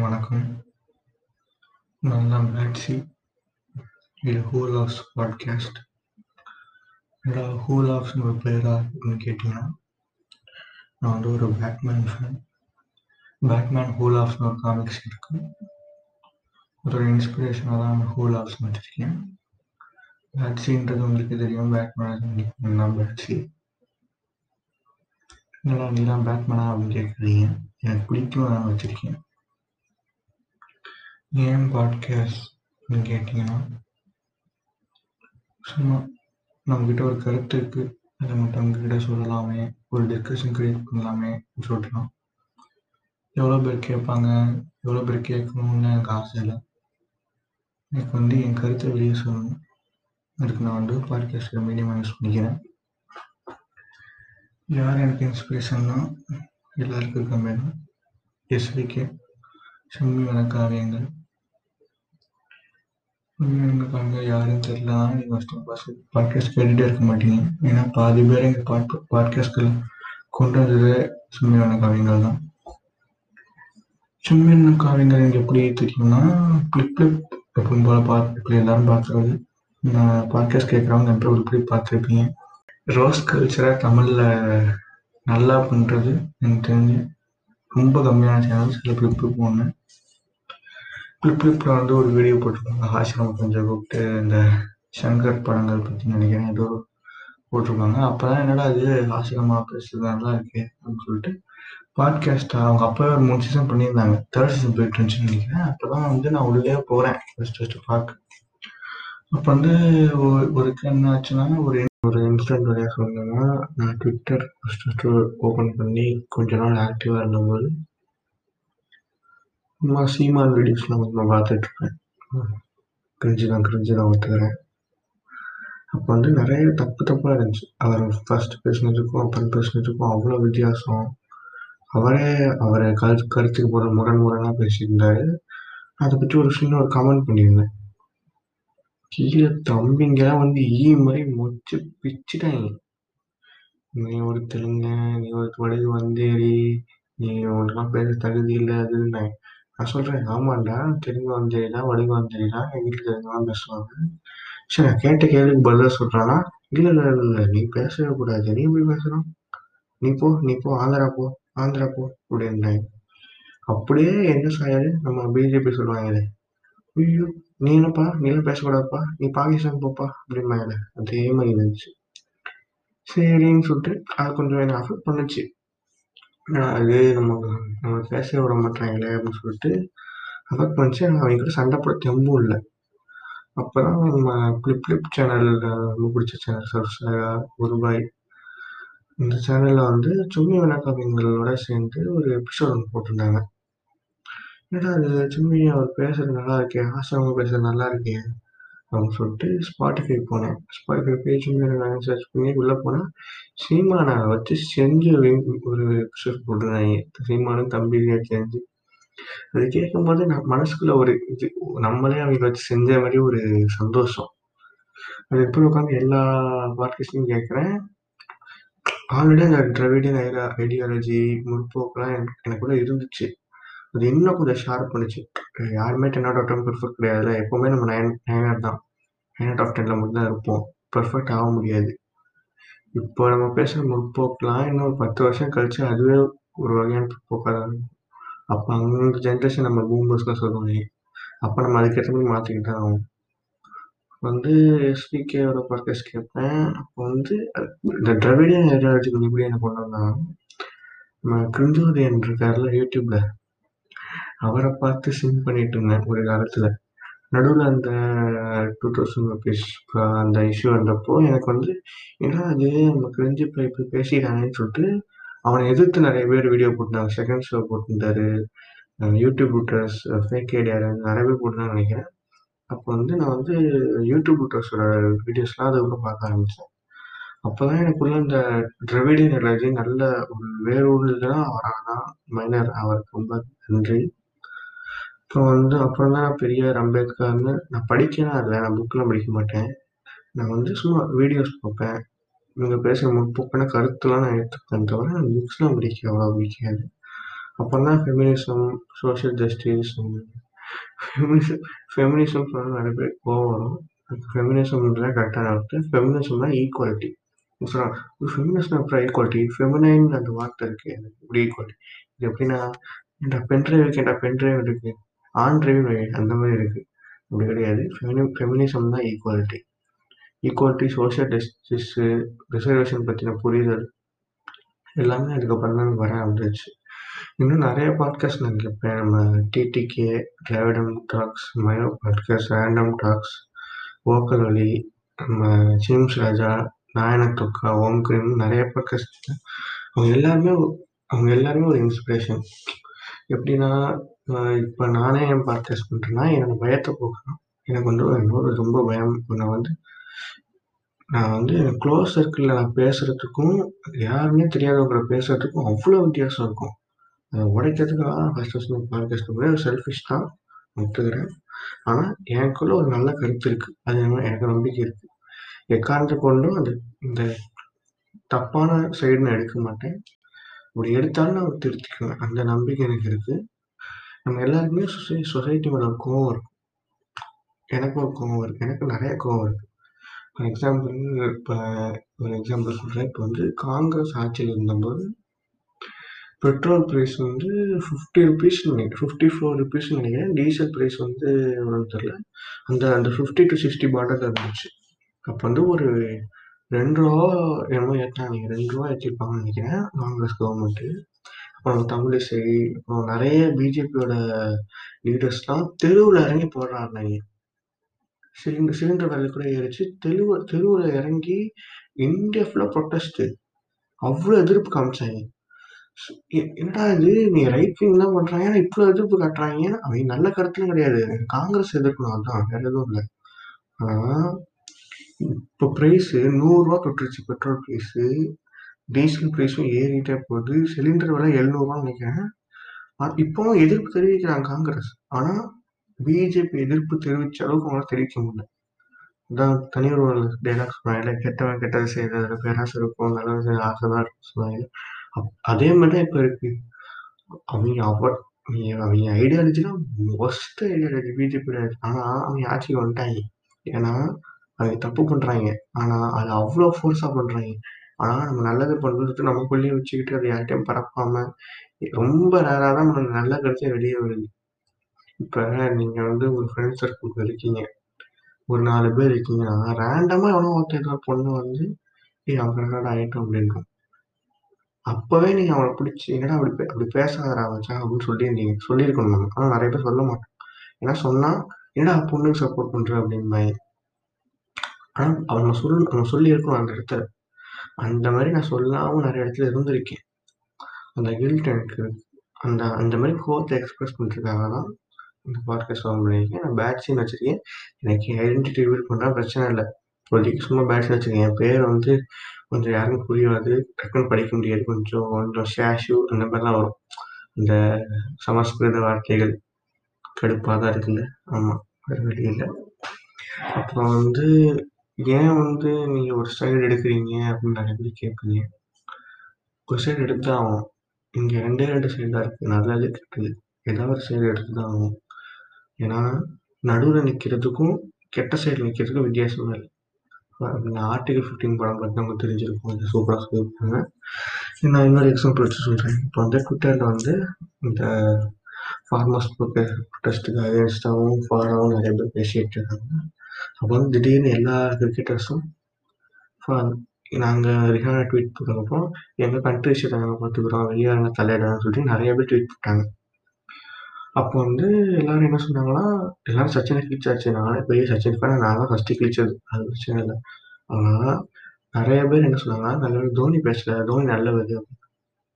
வணக்கம். நான் தான் பேட்ஸி. இது ஹூல் ஆஃப்ஸ் பாட்காஸ்ட். என்னடா ஹூல் ஆஃப்ஸ் ஒரு பேரா இருக்குன்னு கேட்டீங்கன்னா, நான் வந்து ஒரு பேட்மேன் ஃபேன். பேட்மேன் ஹூல் லவ்ஸ்னு ஒரு காமிக்ஸ் இருக்கு. அதோட இன்ஸ்பிரேஷனாக தான் ஹூல் ஆஃப்ஸ் வச்சிருக்கேன். பேட்ஸின்றது உங்களுக்கு தெரியும். பேட்மேன் நான் பேட்ஸி. என்னடா நீலாம் பேட்மேனா அப்படின்னு கேட்குறீங்க. எனக்கு பிடிக்கும் நான் வச்சிருக்கேன். ஏன் பாட்காஸ்ட்னு கேட்டிங்கன்னா, சும்மா நம்மக்கிட்ட ஒரு கருத்து இருக்கு. அதை மற்றவங்கக்கிட்ட சொல்லலாமே, ஒரு டிஸ்கஷன் கிரியேட் பண்ணலாமே சொல்லலாம். எவ்வளோ பேர் கேட்பாங்க, எவ்வளோ பேர் கேட்கணும்னு எனக்கு ஆசை இல்லை. எனக்கு வந்து என் கருத்தை வெளியே சொல்லணும். அதுக்கு நான் வந்து பாட்காஸ்ட் மீடியமாக யூஸ் பண்ணிக்கிறேன். யார் எனக்கு இன்ஸ்பிரேஷன்னா எல்லாருக்கும் இருக்க மாதிரி எஸ்விகே செம்மி வணக்காவியங்கள் உண்மையான காரணம் யாருன்னு தெரியல. நீங்கள் ஃபஸ்ட்டு ஃபஸ்ட்டு பாட்காஸ்ட் கேட்டுகிட்டே இருக்க மாட்டீங்க. ஏன்னா பாதி பேர் எங்கள் பாட் பாட்காஸ்ட்கள் கொண்டு வந்தது சும்மையான காவியங்கள் தான். சும்மையான காவியங்கள் எனக்கு எப்படி தெரியும்னா ஃப்ளிப் ஃப்ளிப் எப்பவும் போல் பார்த்து இப்படி எல்லாரும் பார்க்குறது. நான் பாட்காஸ்ட் கேட்குறவங்க எப்படி ஒரு பார்த்துருப்பீங்க. ரோஸ் கல்ச்சராக தமிழில் நல்லா பண்ணுறது எனக்கு தெரிஞ்சு ரொம்ப கம்மியான சேனல் சில ஃப்ளிப் ஃப்ளிப் ஒன்று ஃப்ளிப் வந்து ஒரு வீடியோ போட்டிருப்பாங்க. ஆசிரமம் கொஞ்சம் கூப்பிட்டு இந்த சங்கர் படங்கள் பற்றி நினைக்கிறேன் ஏதோ போட்டிருப்பாங்க. அப்போ தான் என்னடா அது ஆசிரமாக பேசுறது நல்லா இருக்கு அப்படின்னு சொல்லிட்டு பாட்காஸ்ட் அவங்க அப்போவே ஒரு மூணு சீசன் பண்ணியிருந்தாங்க. தேர்ட் சீசன் போயிட்டு இருந்துச்சுன்னு நினைக்கிறேன். அப்போ தான் வந்து நான் உள்ளே போகிறேன் ஃபஸ்ட் ஃபஸ்ட்டு பார்க்க அப்போ வந்து ஒரு என்ன ஆச்சுன்னா ஒரு ஒரு இன்சிடென்ட் வழியாக சொல்லணும்னா நான் ட்விட்டர் ஃபஸ்ட் ஃபஸ்ட்டு ஓப்பன் பண்ணி கொஞ்ச நாள் ஆக்டிவாக இருந்தபோது சும்மா சீமான் வீடியோஸ்லாம் கொஞ்சம் பார்த்துட்ருப்பேன். கிரிஞ்சு தான் கிரிஞ்சு தான் ஒத்துக்கிறேன். அப்போ வந்து நிறைய தப்பு தப்பாக இருந்துச்சு. அவர் ஃபர்ஸ்ட் பேசினதுக்கும் அப்புறம் பேசினதுக்கும் அவ்வளோ வித்தியாசம். அவரே அவரை கரு கருத்துக்கு போகிற முரண் முரணாக பேசியிருந்தாரு. அதை பற்றி ஒரு சின்ன ஒரு கமெண்ட் பண்ணியிருந்தேன். கீழே தம்பிங்கெல்லாம் வந்து ஈ மாதிரி மொச்சு பிச்சுட்டாங்க. நீ ஒரு தெலுங்க நீ ஒரு வடகு வந்தேரி நீ உனக்கெல்லாம் பேச தகுதி இல்லை அதுன்னு. நான் சொல்கிறேன் ஆமாண்டா. தெலுங்குவான் வந்தேரி வடிவான் வடகு எங்கள் வீட்டில் தெலுங்குலாம் பேசுவாங்க. சரி நான் கேட்ட கேள்விக்கு பதிலாக சொல்கிறானா இல்லை இல்லை இல்லை நீ பேசவே கூடாது. நீ எப்படி பேசுகிறோம் நீ போ நீ போ ஆந்திரா போ ஆந்திரா போ அப்படின்னாங்க அப்படியே என்ன சாயாரு? நம்ம பிஜேபி சொல்லுவாங்களே. ஐயோ நீ என்னப்பா? நீலாம் பேசக்கூடாதுப்பா. நீ பாகிஸ்தான் போப்பா அப்படிம்பாங்களே. அதே மாதிரி இருந்துச்சு. சரின்னு சொல்லிட்டு அது கொஞ்சம் என்னை அஃபெக்ட் பண்ணுச்சு. அது நம்ம நம்ம பேச விட மாட்டாங்களே அப்படின்னு சொல்லிட்டு அஃபெக்ட் பண்ணிச்சு. ஆனால் அவங்க கூட சண்டை போட தெம்பும் இல்லை. அப்போ தான் நம்ம ஃப்ளிப் ஃப்ளிப் சேனல் ரொம்ப பிடிச்ச சேனல் சர்சாயா குருபாய். இந்த சேனலில் வந்து சும்மி விளக்காவியங்களோட சேர்ந்து ஒரு எபிசோட் ஒன்று போட்டிருந்தாங்க. என்னடா அது சும்மி அவர் பேசுறது நல்லா இருக்கே ஆசிரமம் பேசுறது நல்லா இருக்கே. அப்படின்னு சொல்லிட்டு ஸ்பாட்டிஃபை போனேன். ஸ்பாட்டிஃபை பேஜ் நான் சர்ச் பண்ணி உள்ளே போனால் சீமானை வச்சு செஞ்சு ஒரு எபிசோட் போட்டிருந்தாங்க. சீமானும் தம்பி செஞ்சு அது கேட்கும்போது நான் மனசுக்குள்ள ஒரு இது நம்மளே அவங்க வச்சு செஞ்ச மாதிரி ஒரு சந்தோஷம். அது எப்படி உட்காந்து எல்லா பாட்காஸ்டையும் கேட்குறேன். ஆல்ரெடி அந்த திராவிடியன் ஐடியாலஜி முற்போக்கெல்லாம் எனக்கு எனக்குள்ள இருந்துச்சு. அது இன்னும் கொஞ்சம் ஷார்ப் பண்ணுச்சு. யாருமே ten out of ten perfect கிடையாதுல்ல. எப்போவுமே நம்ம நைன் நைன் அவுட் தான். நைன் அவுட் ஆஃப் டென்ல மட்டும் தான் இருப்போம். பெர்ஃபெக்ட் ஆக முடியாது. இப்போ நம்ம பேசுகிற முற்போக்கெலாம் இன்னும் பத்து வருஷம் கழிச்சு அதுவே ஒரு வகையான பிற்போக்காக தான் இருக்கும். அப்போ அந்த ஜென்ரேஷன் நம்ம பூமர்ஸ்லாம் சொல்லுவாங்க. அப்போ நம்ம அதுக்கேற்ற மாதிரி மாற்றிக்கிட்டு தான் ஆகும். வந்து எஸ்பிகேயோட பாட்காஸ்ட் கேட்பேன். அப்போ வந்து இந்த திராவிடியன் ஐடியாலஜி எப்படி என்ன கொண்டு வந்தாங்க நம்ம கிருஞ்சோதயன் இருக்கார்ல யூடியூப்ல அவரை பார்த்து சிம் பண்ணிட்டு இருந்தேன் ஒரு காலத்தில். நடுவில் அந்த டூ தௌசண்ட் ருபீஸ் அந்த இஷ்யூ வந்தப்போ எனக்கு வந்து ஏன்னா அது நம்ம கிரிஞ்சு இப்போ இப்போ பேசிட்டாங்கன்னு சொல்லிட்டு அவனை எதிர்த்து நிறைய பேர் வீடியோ போட்டிருந்தாங்க. செகண்ட் ஷோ போட்டிருந்தாரு. யூடியூப் ரூட்டர்ஸ் ஃபேக் ஐடியா நிறைய பேர் போட்டுருந்தாங்க நினைக்கிறேன். அப்போ வந்து நான் வந்து யூடியூப் ரூட்டர்ஸோட வீடியோஸ்லாம் அதுக்கப்புறம் பார்க்க ஆரம்பித்தேன் அப்போ தான் எனக்குள்ள இந்த திராவிடியன் ஐடியாலஜி நல்ல ஒரு வேரூடுதலாக அவராக மைனர் அவருக்கு ரொம்ப நன்றி. அப்புறம் வந்து அப்புறம் தான் நான் பெரிய அம்பேத்கர்னு நான் படிக்கலாம் இல்லை நான் புக்கெலாம் படிக்க மாட்டேன் நான் வந்து சும்மா வீடியோஸ் பார்ப்பேன் இவங்க பேசுகிற முற்போக்கான கருத்துலாம் நான் எடுத்துப்பேன் தவிர புக்ஸ்லாம் படிக்க அவ்வளோ பிடிக்காது அப்பதான் feminism, social justice feminism feminism சொன்னா நிறைய பேர் கோவம் வரும். ஃபெமினிசம்ன்றதான் கரெக்டான வார்த்தை. ஃபெமினிசம்னா ஈக்குவாலிட்டி. சொல்றாங்க, ஃபெமினிசம் அப்புறம் ஈக்குவாலிட்டி, ஃபெமினைன் அந்த வார்த்தை இருக்குது எனக்கு இப்படி ஈக்குவாலிட்டி? இது எப்படின்னா, ஏன்டா பென்ட்ரைவ் இருக்கேன்டா பென்ட்ரைவ் இருக்குது ஆன் டிரைவ் அந்த மாதிரி இருக்குது அப்படி கிடையாது. ஃபெமினி ஃபெமினிசம் தான் equality. Equality, social justice, reservation பற்றின புரிதல் எல்லாமே அதுக்கப்புறம் தான் வர ஆரம்பிச்சுச்சு. இன்னும் நிறைய பாட்காஸ்ட் நான் கேட்பேன். நம்ம டிடிகே, டிராவிடம் டாக்ஸ், மயோ பாட்காஸ்ட், ரேண்டம் டாக்ஸ், ஓக்கல் ஒலி, நம்ம ஜேம்ஸ் ராஜா, நாயன தொக்கா, ஓம் கிரீம் நிறைய பாட்காஸ்ட் அவங்க எல்லாருமே அவங்க எல்லாருமே ஒரு இன்ஸ்பிரேஷன். எப்படின்னா, இப்போ நானே என் பாட்காஸ்ட் பண்ணுறேன்னா என்னோட பயத்தை போக்கணும். எனக்கு வந்து இன்னொரு ரொம்ப பயம். நான் வந்து நான் வந்து க்ளோஸ் சர்க்கிளில் நான் பேசுகிறதுக்கும் யாருன்னே தெரியாதவங்களை பேசுகிறதுக்கும் பேசுறதுக்கும் வித்தியாசம் இருக்கும். அதை உடைக்கிறதுக்காக ஃபஸ்ட் ஃபஸ்ட் நான் பாட்காஸ்ட் செல்ஃபிஷ் தான் ஒத்துக்கிறேன். ஆனால் எனக்குள்ள ஒரு நல்ல கருத்து இருக்குது அது எனக்கு நம்பிக்கை இருக்குது எக்காரணத்தை கொண்டும் அது இந்த தப்பான சைடு நான் எடுக்க மாட்டேன். அப்படி எடுத்தாலும் நான் திருத்திக்குவேன். அந்த நம்பிக்கை எனக்கு இருக்கு. நம்ம எல்லாருக்குமே சொசை சொசைட்டி மேலே கோவம் இருக்கும். எனக்கும் ஒரு கோவம் இருக்கு. எனக்கு நிறைய கோவம் இருக்கு. ஃபார் எக்ஸாம்பிள் இப்போ ஒரு எக்ஸாம்பிள் சொல்றேன். இப்போ வந்து காங்கிரஸ் ஆட்சியில் இருந்தபோது பெட்ரோல் ப்ரைஸ் வந்து ஃபிஃப்டி ருபீஸ் நினைக்கிறேன் ஃபிஃப்டி ஃபோர் ருபீஸ்னு நினைக்கிறேன் டீசல் ப்ரைஸ் வந்து எவ்வளோன்னு தெரியல. அந்த அந்த 50-60 பார்டர்ல இருந்துச்சு. அப்போ வந்து ஒரு ரெண்டு ரூபா என்னமோ ஏத்துனாங்க. ரூ. 2 ஏத்திருப்பாங்கன்னு நெனைக்கிறேன். காங்கிரஸ் கவர்மெண்ட்டு அப்புறம் தமிழிசை, அப்புறம் நிறைய பிஜேபியோட லீடர்ஸ்லாம் தெருவில் இறங்கி போராடுனாய்ங்க. சிலிண்டர் சிலிண்டர் வேலை கூட ஏறிச்சு. தெருவு தெருவில் இறங்கி இந்தியா ஃபுல்லாக ப்ரொட்டஸ்ட்டு அவ்வளோ எதிர்ப்பு காமிச்சாங்க என்னடா இது நீ ரைட் விங் தான் பண்ணுறாங்க ஆனா இவ்வளோ எதிர்ப்பு காட்டுறாங்க அவங்க நல்ல கருத்துலாம் கிடையாது. காங்கிரஸ் எதிர்க்கணும் அதுதான் வேற எதுவும் இல்லை ஆனால் இப்போ ப்ரைஸு நூறுரூவா தொட்டுருச்சு பெட்ரோல் ப்ரைஸு டீசல் ப்ரைஸும் ஏறிட்டே போகுது. சிலிண்டர் விலை எழுநூறுவான்னு நினைக்கிறேன் ஆனால் இப்போவும் எதிர்ப்பு தெரிவிக்கிறாங்க காங்கிரஸ். ஆனால் பிஜேபி எதிர்ப்பு தெரிவித்த அளவுக்கு அவங்களால தெரிவிக்க முடியல. அதான் தனியார் ஒரு டயலாக் சொன்னாங்கல்ல, "கெட்டவன் கெட்டது செய்றதுல பேராசை இருக்கும். நல்லது செய்ய ஆசை தான் இருக்கும் சொன்னாங்க. அப் அதே மாதிரி தான் இப்போ இருக்கு. அவங்க அவ அவங்க ஐடியாலஜிலாம் மோஸ்ட் ஐடியாலஜி பிஜேபி ஆனால் அவங்க ஆட்சிக்கு வந்துட்டாங்க ஏன்னா, அது தப்பு பண்ணுறாங்க ஆனால் அது அவ்வளோ ஃபோர்ஸாக பண்ணுறாங்க ஆனால் நம்ம நல்லது பண்றதுக்கு நமக்குள்ளேயே வச்சுக்கிட்டு அது யார்கிட்டையும் பரப்பாமல் ரொம்ப ரேராக தான் நம்ம நல்ல கருத்தே வெளியே வருது. இப்போ நீங்கள் வந்து ஒரு ஃப்ரெண்ட் சர்க்கிள் இருக்கீங்க. ஒரு நாலு பேர் இருக்கீங்கன்னா, ரேண்டமாக எவனோ ஒருத்தர் ஏதோ பொண்ணு வந்து, "ஏய் அவன் என்னடா ஆகிட்டோம் அப்படின்றோம் அப்போவே நீங்கள் அவன பிடிச்சி "என்னடா அப்படி பே அப்படி பேசாதரா வச்சா அப்படின்னு சொல்லியிருந்தீங்க. சொல்லியிருக்கணும் நம்ம. ஆனால் நிறைய பேர் சொல்ல மாட்டோம். ஏன்னா சொன்னால் "என்னடா பொண்ணுக்கு சப்போர்ட் பண்ற" அப்படிம்பாய்ங்க. ஆனால் அவங்க சொல் அவங்க சொல்லியிருக்கணும் அந்த இடத்துல. அந்த மாதிரி நான் சொல்லாமல் நிறைய இடத்துல இருந்திருக்கேன். அந்த கில்ட் எனக்கு அந்த அந்த மாதிரி கோவத்த எக்ஸ்பிரஸ் பண்ணுறதுக்காக தான் இந்த பாட்காஸ்ட் ஓப்பன் பண்ணியிருக்கேன். நான் பேட்சின்னு வச்சிருக்கேன். எனக்கு ஐடென்டிட்டி ரிவீல் பண்ணால் பிரச்சனை இல்லை இப்போதைக்கு சும்மா பேட்ஸ் வச்சுருக்கேன் என் பேர் வந்து கொஞ்சம் யாருக்கும் புரியாது. டக்குன்னு படிக்க முடியாது. கொஞ்சம் கொஞ்சம் ஷேஷு அந்த மாதிரிலாம் வரும். இந்த சமஸ்கிருத வார்த்தைகள் கடுப்பாக தான் இருக்குல்ல ஆமாம் வேறு வழி இல்லை அப்புறம் வந்து ஏன் வந்து நீங்கள் ஒரு சைடு எடுக்குறீங்க அப்படின்னு நிறைய பேர் கேட்பீங்க. ஒரு சைடு எடுத்து தான் ஆகணும். இங்க 2டே 2 சைடு தான் இருக்குது நல்லது, கெட்டது. ஏதாவது ஒரு சைடு எடுத்து தான் ஆகும் ஏன்னா, நடுவில் நிற்கிறதுக்கும் கெட்ட சைடு நிற்கிறதுக்கும் வித்தியாசம் இல்லை அ நீங்க ஆர்டிகில் 15 படம் பார்த்தவங்க தெரிஞ்சிருக்கும். அது சூப்பராக சொல்லியிருப்பாங்க. நான் இன்னொரு எக்ஸாம்பிள் வச்சு சொல்கிறேன் இப்போ வந்து ட்விட்டரில் வந்து இந்த ஃபார்மர்ஸ் ப்ரொட்டஸ்ட்டுக்கு அகேன்ஸ்டாகவும் ஃபாராகவும் நிறைய பேர் பேசிகிட்டு இருக்காங்க. அப்போ வந்து திடீர்னு எல்லா கிரிக்கெட்டர்ஸும் ஃபார் ரிஹானா ட்வீட் போட்டதுக்கப்புறம், எங்கள் கண்ட்ரி விஷயத்தை நாங்கள் பார்த்துக்கிறோம். வெளியாளுங்க தலையிடலாம் சொல்லிட்டு நிறைய பேர் ட்வீட் போட்டாங்க. அப்போ வந்து எல்லாரும் என்ன சொன்னாங்கன்னா, எல்லாரும் சச்சினை கிழிச்சாச்சு. நானே பெரிய சச்சின் ஃபேன். நான் தான் ஃபஸ்ட்டு கிழிச்சது. அது பிரச்சனை இல்லை ஆனால் நிறைய பேர் என்ன சொன்னாங்கன்னா, "நல்ல தோனி பேசல. தோனி நல்லவர்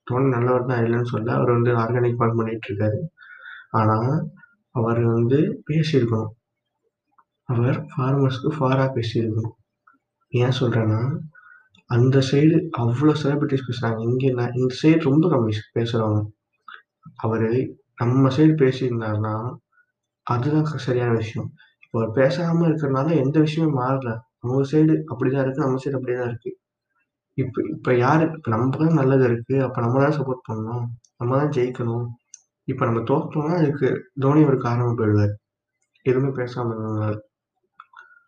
தோனி நல்லவர் தான் இல்லைன்னு சொல்ல அவர் வந்து ஆர்கானிக் ஃபார்ம் பண்ணிட்டு இருக்காரு. ஆனால் அவர் வந்து பேசியிருக்கணும். அவர் ஃபார்மர்ஸ்க்கு ஃபாராக பேசியிருக்கணும். ஏன் சொல்கிறேன்னா அந்த சைடு அவ்வளோ செலிபிரிட்டிஸ் பேசுகிறாங்க இங்கே நான் இந்த சைடு ரொம்ப கம்மி பேசுகிறவங்க அவர் நம்ம சைடு பேசியிருந்தாருன்னா, அதுதான் சரியான விஷயம். இப்போ அவர் பேசாமல் இருக்கிறனால எந்த விஷயமும் மாறல. அவங்க சைடு அப்படிதான் இருக்கு. நம்ம சைடு அப்படிதான் இருக்கு. இப்போ இப்போ யாரு இப்போ நம்ம தான் நல்லது இருக்கு. அப்போ நம்ம தான் சப்போர்ட் பண்ணணும். நம்ம தான் ஜெயிக்கணும் இப்போ நம்ம தோற்றோம்னா அதுக்கு தோனி ஒரு காரணம் போயிடுவார் எதுவுமே பேசாமல் இருந்ததுனால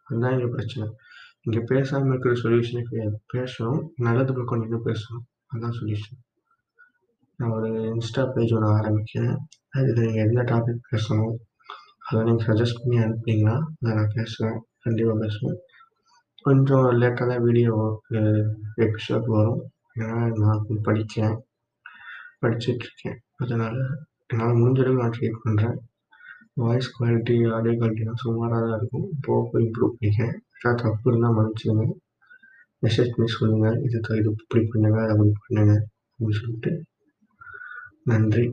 அதுதான் இங்கே பிரச்சனை. இங்கே பேசாமல் இருக்கிற சொல்யூஷனே கிடையாது பேசணும் நல்லது பக்கம் நின்று பேசணும் அதுதான் சொல்யூஷன் நான் ஒரு இன்ஸ்டா பேஜ் ஒன்று ஆரம்பிக்கிறேன். அதில் நீங்கள் எந்த டாபிக் பேசணும்? அதை நீங்கள் சஜஸ்ட் பண்ணி அனுப்புனீங்கன்னா அதை நான் பேசுவேன் கண்டிப்பாக பேசுவேன். கொஞ்சம் லேட்டாக தான் வீடியோ எபிசோட் வரும். ஏன்னா நான் படிக்கிறேன் படிச்சுட்ருக்கேன் அதனால் என்னால் முடிஞ்ச அளவு நான் ட்ரீட் பண்ணுறேன் வாய்ஸ் குவாலிட்டி ஆடியோ குவாலிட்டிலாம் சுமாராக தான் இருக்கும். போக போய் இம்ப்ரூவ் பண்ணிக்கேன் ஏதாவது தப்பு இருந்தால் மன்னிச்சுங்க மெசேஜ் பண்ணி சொல்லுங்கள் இது இது இப்படி பண்ணுங்க அதை அப்படி பண்ணுங்க அப்படின்னு சொல்லிட்டு நன்றி.